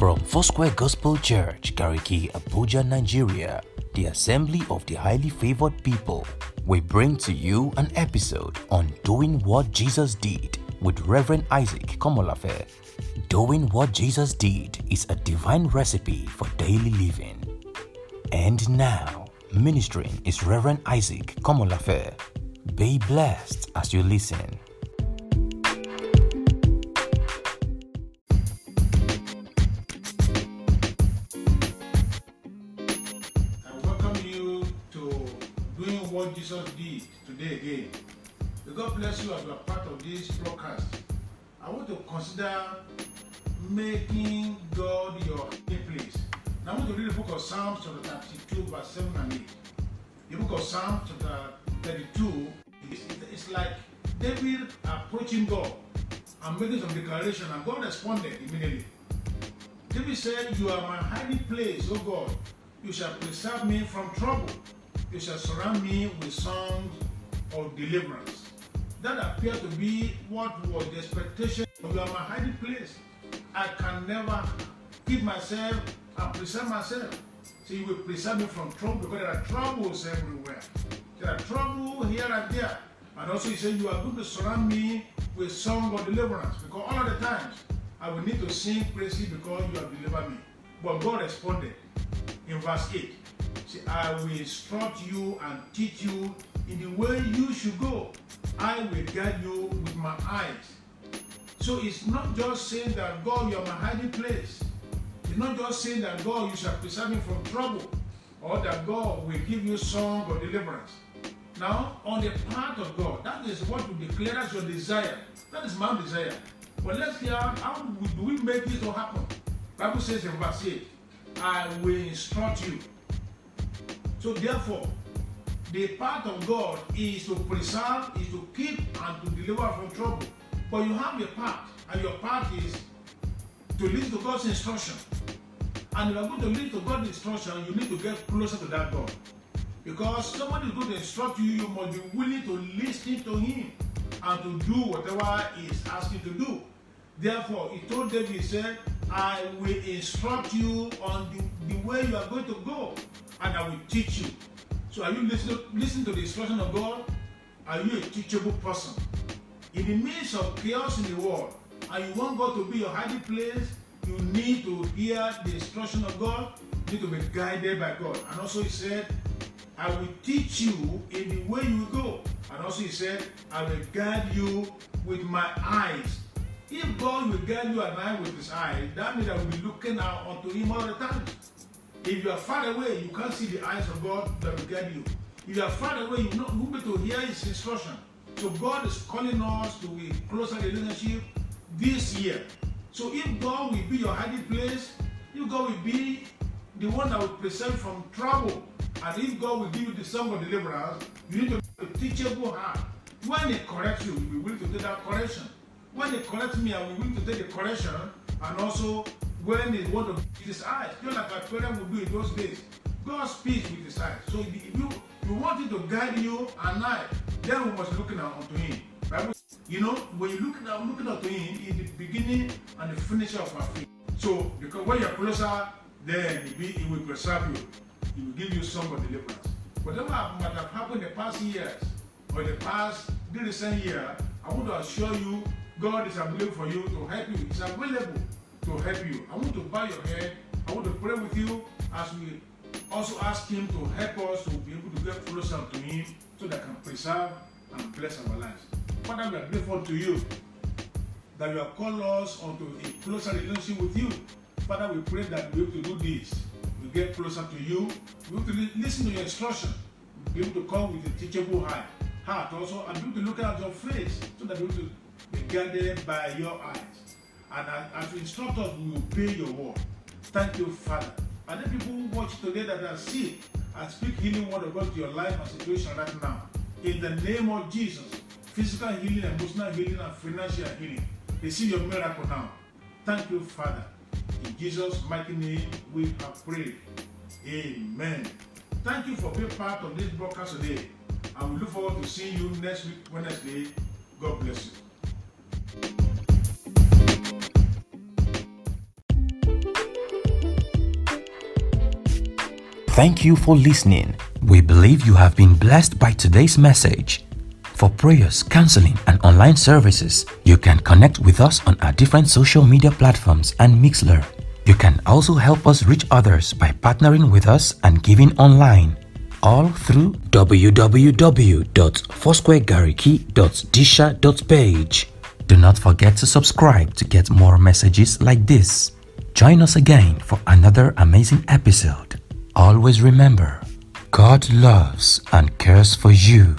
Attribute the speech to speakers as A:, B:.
A: From Foursquare Gospel Church, Gariki, Abuja, Nigeria, the Assembly of the Highly Favored People, we bring to you an episode on Doing What Jesus Did with Reverend Isaac Komolafe. Doing what Jesus did is a divine recipe for daily living. And now, ministering is Reverend Isaac Komolafe. Be blessed as you listen.
B: Jesus did today again. May God bless you as you are part of this broadcast. I want to consider making God your place. Now I want to read the book of Psalms chapter 32, verse 7 and 8. The book of Psalms chapter 32 is it's like David approaching God and making some declaration, and God responded immediately. David said, You are my hiding place, O God. You shall preserve me from trouble. You shall surround me with songs of deliverance. That appeared to be what was the expectation. You are my hiding place. I can never keep myself and preserve myself. So you will preserve me from trouble because there are troubles everywhere. There are trouble here and there. And also he said, You are going to surround me with song of deliverance. Because all of the times I will need to sing praises because you have delivered me. But God responded in verse 8. I will instruct you and teach you in the way you should go. I will guide you with my eyes. So it's not just saying that God, you're my hiding place. It's not just saying that God, you shall preserve me from trouble, or that God will give you song or deliverance. Now, on the part of God, that is what we declare as your desire. That is my desire. But let's hear how do we make this to happen. Bible says in verse 8, I will instruct you. So therefore, the part of God is to preserve, is to keep, and to deliver from trouble. But you have your part, and your part is to listen to God's instruction. And if you are going to listen to God's instruction, you need to get closer to that God. Because somebody is going to instruct you, you must be willing to listen to Him and to do whatever He is asking to do. Therefore, He told David, He said, I will instruct you on the, the way you are going to go, and I will teach you. So, are you listening, listening to the instruction of God? Are you a teachable person? In the midst of chaos in the world, and you want God to be your hiding place, you need to hear the instruction of God, you need to be guided by God. And also, He said, I will teach you in the way you go. And also, He said, I will guide you with my eyes. If God will guide you and I with His eyes, that means I will be looking out unto Him all the time. If you are far away, you can't see the eyes of God that will guide you. If you are far away, you not able to hear His instruction. So God is calling us to a closer relationship this year. So if God will be your hiding place, if God will be the one that will you from trouble, and if God will give you the song of deliverance, you need to be a teachable heart. When He corrects you, you will be willing to take that correction. When He corrects me, I will be willing to take the correction, and also when He want to eyes, just like our parents would do in those days. God speaks with His eyes. So if you you want Him to guide you and I, then we must look now unto Him. Bible, you know, when you look now looking unto Him in the beginning and the finisher of our faith. So because when you're closer, then He, be, will preserve you. He will give you some of deliverance. Whatever might have happened in the past years or in the past the recent year, I want to assure you, God is available for you to help you. He's available to help you. I want to bow your head. I want to pray with you as we also ask Him to help us to be able to get closer to Him so that can preserve and bless our lives. Father, we are grateful to you that you have called us onto a closer relationship with you. Father, we pray that we will to do this. We get closer to you. We will to listen to your instruction. Be able to come with a teachable heart, heart also, and be able to look at your face so that we to be guided by your eyes. And as, as you instruct us, we will obey your word. Thank you, Father. And then people who watch today that are sick, I speak healing word about your life and situation right now. In the name of Jesus, physical healing, emotional healing, and financial healing. Receive your miracle now. Thank you, Father. In Jesus' mighty name, we have prayed. Amen. Thank you for being part of this broadcast today. And we look forward to seeing you next week, Wednesday. God bless you.
A: Thank you for listening. We believe you have been blessed by today's message. For prayers, counseling, and online services, you can connect with us on our different social media platforms and Mixlr. You can also help us reach others by partnering with us and giving online, all through www.foursquaregariki.disha.page. Do not forget to subscribe to get more messages like this. Join us again for another amazing episode. Always remember, God loves and cares for you.